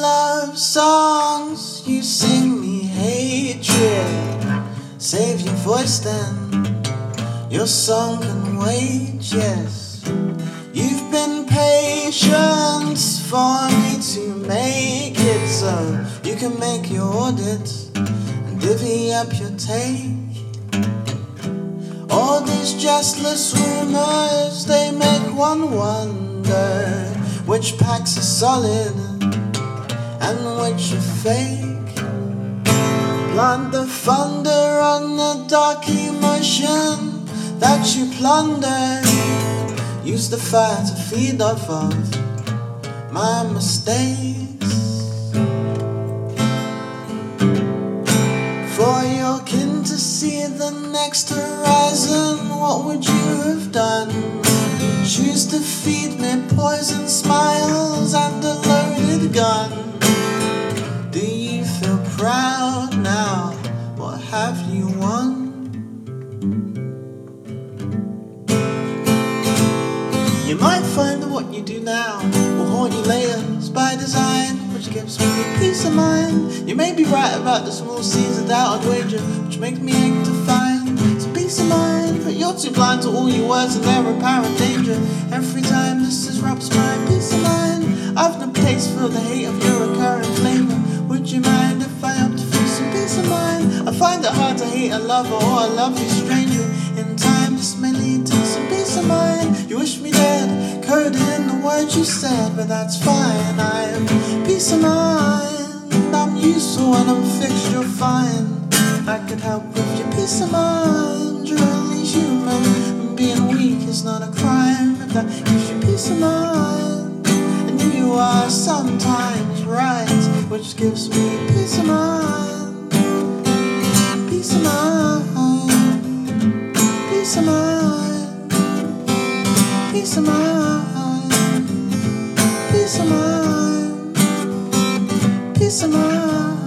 love songs, you sing me hatred. Save your voice then, your song can wait, yes. You've been patient for me to make it so you can make your audit and divvy up your take. All these jestless rumors, they make one wonder which packs are solid and which are fake. Plant the thunder on the dark emotion that you plunder. Use the fire to feed off of my mistakes. For your kin to see the next horizon, what would you have done? Choose to feed You might find that what you do now will haunt you later. It's by design, which gives me peace of mind. You may be right about the small seeds of doubt and wager, which makes me ache to find some peace of mind. But you're too blind to all your words and their apparent danger. Every time this disrupts my peace of mind, I've no place for the hate of your recurring flavor. Would you mind if I opted for some peace of mind? I find it hard to hate a lover or a lovely stranger. In time, this may lead to some peace of mind. You wish me coded in the words you said, but that's fine. I am peace of mind. I'm useful and I'm fixed, you're fine. I could help with your peace of mind. You're only human, and being weak is not a crime. If that gives you peace of mind, and you are sometimes right, which gives me peace of mind. Peace of mind. Peace of mind. Peace of mind. Peace of mind. Peace of mind.